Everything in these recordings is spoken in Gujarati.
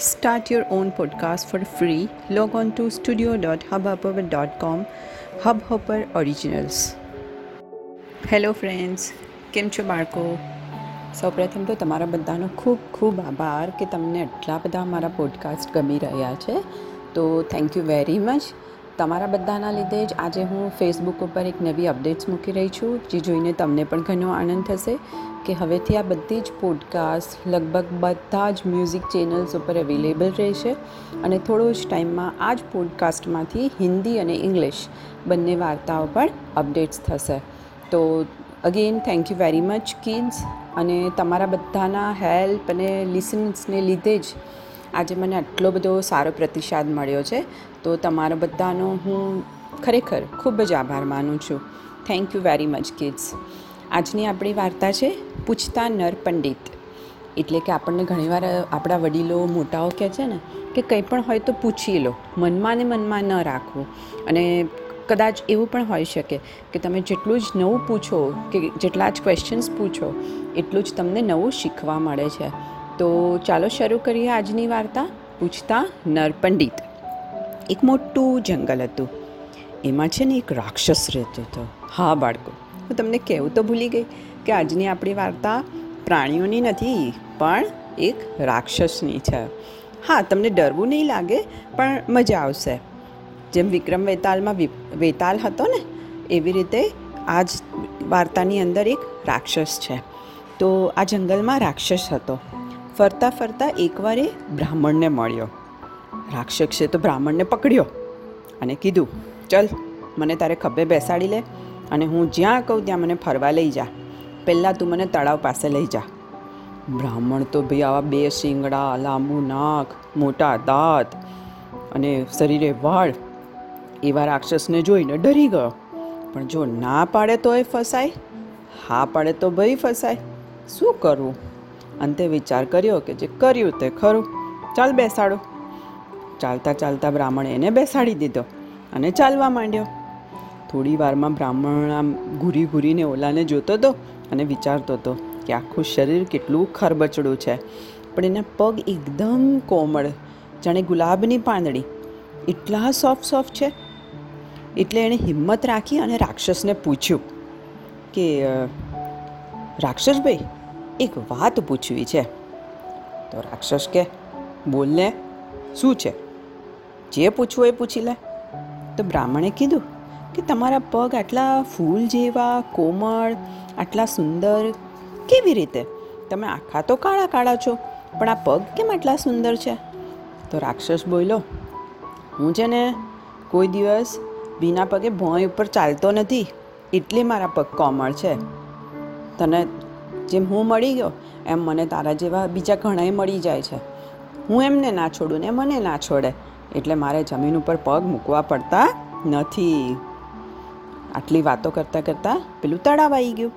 Start your own podcast for free. Log on to studio.hubhopper.com. Hubhopper Originals. Hello friends કેમ છો બાળકો સૌપ્રથમ તો તમારા બધાનો ખૂબ ખૂબ આભાર કે તમને આટલા બધા મારા પોડકાસ્ટ ગમી રહ્યા છે તો થેન્ક યુ વેરી મચ તમારા બધાના લીધે જ આજે હું ફેસબુક ઉપર એક નવી અપડેટ્સ મૂકી રહી છું, જે જોઈને તમને પણ ઘણો આનંદ થશે કે હવેથી આ બધી જ પોડકાસ્ટ લગભગ બધા જ મ્યુઝિક ચેનલ્સ ઉપર અવેલેબલ રહેશે અને થોડો જ ટાઈમમાં આ જ પોડકાસ્ટમાંથી હિન્દી અને ઇંગ્લિશ બંને વાર્તાઓ પણ અપડેટ્સ થશે. તો again thank you very much kids અને તમારા બધાના હેલ્પ અને લિસન્સને લીધે જ આજે મને આટલો બધો સારો પ્રતિસાદ મળ્યો છે, તો તમારા બધાનો હું ખરેખર ખૂબ જ આભાર માનું છું. Thank you very much kids આજની આપણી વાર્તા છે, પૂછતા નર પંડિત. એટલે કે આપણને ઘણીવાર આપણા વડીલો મોટાઓ કહે છે ને, કે કંઈ પણ હોય તો પૂછી લો. મનમાં ને મનમાં ન રાખવું. અને કદાચ એવું પણ હોઈ શકે કે તમે જેટલું જ નવું પૂછો, કે જેટલા જ ક્વેશ્ચન્સ પૂછો, એટલું જ તમને નવું શીખવા મળે છે. તો ચાલો શરૂ કરીએ આજની વાર્તા. પૂછતા નરપંડિત એક મોટું જંગલ હતું. એમાં છે ને એક રાક્ષસ રહેતો હતો. હા, બાળકો, હું તમને કહેવું તો ભૂલી ગઈ કે આજની આપણી વાર્તા પ્રાણીઓની નથી, પણ એક રાક્ષસની છે. હા, તમને ડરવું નહીં લાગે, પણ મજા આવશે. જેમ વિક્રમ વેતાલમાં વેતાલ હતો ને, એવી રીતે આ જ વાર્તાની અંદર એક રાક્ષસ છે. તો આ જંગલમાં રાક્ષસ હતો. ફરતા ફરતા એકવાર એ બ્રાહ્મણને મળ્યો. રાક્ષસે તો બ્રાહ્મણને પકડ્યો અને કીધું, ચલ, મને તારે ખભે બેસાડી લે અને હું જ્યાં કહું ત્યાં મને ફરવા લઈ જા. પહેલાં તું મને તળાવ પાસે લઈ જા. બ્રાહ્મણ તો ભાઈ આવા બે શિંગડા, લાંબુ નાક, મોટા દાંત અને શરીરે વાળ એવા રાક્ષસને જોઈને ડરી ગયો. પણ જો ના પાડે તો એ ફસાય, હા પાડે તો ભાઈ ફસાય. શું કરવું અંતે વિચાર કર્યો કે જે કર્યું તે ખરું. ચાલ બેસાડો. ચાલતા ચાલતા બ્રાહ્મણે એને બેસાડી દીધો અને ચાલવા માંડ્યો. થોડી વારમાં બ્રાહ્મણ આમ ઘૂરી ઘૂરીને ઓલાને જોતો હતો અને વિચારતો હતો કે આખું શરીર કેટલું ખરબચડું છે. પણ એના પગ એકદમ કોમળ, જાણે ગુલાબની પાંદડી. એટલા સોફ્ટ સોફ્ટ છે. એટલે એણે હિંમત રાખી અને રાક્ષસને પૂછ્યું કે રાક્ષસભાઈ એક વાત પૂછવી છે. તો રાક્ષસ કે બોલને શું છે? જે પૂછવું એ પૂછી લે. તો બ્રાહ્મણે કીધું કે તમારા પગ આટલા ફૂલ જેવા, કોમળ, આટલા સુંદર કેવી રીતે? તમે આખા તો કાળા કાળા છો, પણ આ પગ કેમ આટલા સુંદર છે? તો રાક્ષસ બોલ્યો, હું છે ને કોઈ દિવસ ભીના પગે ભોંય ઉપર ચાલતો નથી, એટલે મારા પગ કોમળ છે. તને જેમ હું મળી ગયો, એમ મને તારા જેવા બીજા ઘણાય મળી જાય છે. હું એમને ના છોડું ને મને ના છોડે, એટલે મારે જમીન ઉપર પગ મૂકવા પડતા નથી. આટલી વાતો કરતાં કરતાં પેલું તળાવ આવી ગયું.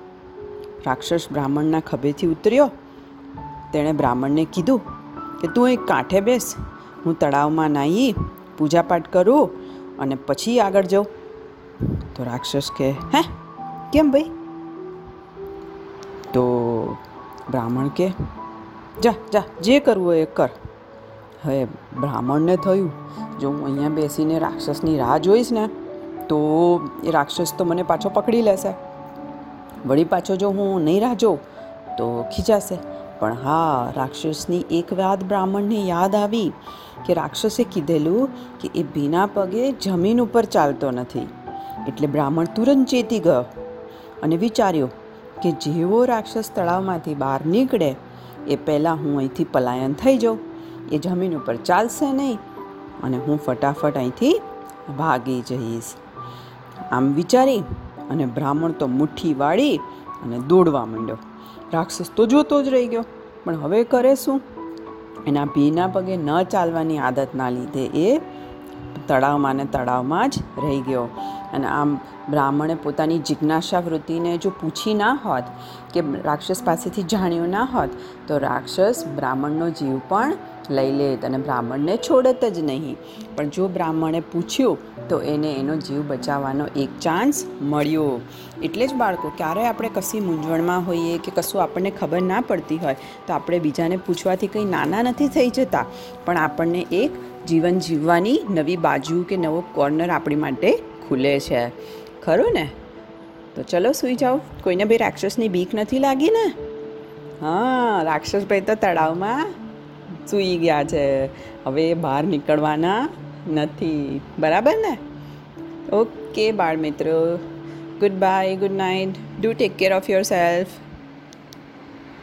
રાક્ષસ બ્રાહ્મણના ખભેથી ઉતર્યો. તેણે બ્રાહ્મણને કીધું કે, તું એક કાંઠે બેસ. હું તળાવમાં નાહી, પૂજાપાઠ કરું અને પછી આગળ જાઉં. તો રાક્ષસ કે, હે? કેમ ભાઈ? તો બ્રાહ્મણ કે, જા જા, જે કરવું હોય એ કર. હવે બ્રાહ્મણને થયું, જો હું અહીંયા બેસીને રાક્ષસની રાહ જોઈશ ને, તો એ રાક્ષસ તો મને પાછો પકડી લેશે. વળી પાછો જો હું નહીં રાહ જોઉં, તો ખીજાશે. પણ હા, રાક્ષસની એક વાત બ્રાહ્મણને યાદ આવી, કે રાક્ષસે કીધેલું કે એ ભીના પગે જમીન ઉપર ચાલતો નથી. એટલે બ્રાહ્મણ તુરંત ચેતી ગયો અને વિચાર્યો કે જેવો રાક્ષસ તળાવમાંથી બહાર નીકળે, એ પહેલાં હું અહીંથી પલાયન થઈ જાઉં. એ જમીન ઉપર ચાલશે નહીં અને હું ફટાફટ અહીંથી ભાગી જઈશ. આમ વિચારી અને બ્રાહ્મણ તો મુઠ્ઠી વાળી અને દોડવા માંડ્યો. રાક્ષસ તો જોતો જ રહી ગયો, પણ હવે કરે શું? એના ભીના પગે ન ચાલવાની આદતના લીધે એ તળાવમાં ને તળાવમાં જ રહી ગયો. અને આમ બ્રાહ્મણે પોતાની જિજ્ઞાસા વૃત્તિને જો પૂછી ના હોત કે રાક્ષસ પાસેથી જાણ્યું ના હોત, તો રાક્ષસ બ્રાહ્મણનો જીવ પણ લઈ લેત અને બ્રાહ્મણને છોડત જ નહીં. પણ જો બ્રાહ્મણે પૂછ્યું, તો એને એનો જીવ બચાવવાનો એક ચાન્સ મળ્યો. એટલે જ બાળકો ક્યારેય આપણે કશી મૂંઝવણમાં હોઈએ કે કશું આપણને ખબર ના પડતી હોય, તો આપણે બીજાને પૂછવાથી કંઈ નાના નથી થઈ જતા. પણ આપણને એક જીવન જીવવાની નવી બાજુ કે નવો કોર્નર આપણી માટે ખુલે છે. ખરું ને? તો ચલો સૂઈ જાઓ. કોઈને ભાઈ રાક્ષસની બીક નથી લાગી ને? હા, રાક્ષસભાઈ તો તળાવમાં સૂઈ ગયા છે. હવે બહાર નીકળવાના નથી. બરાબર ને? ઓકે બાળ મિત્રો goodbye, good night. Do take care of yourself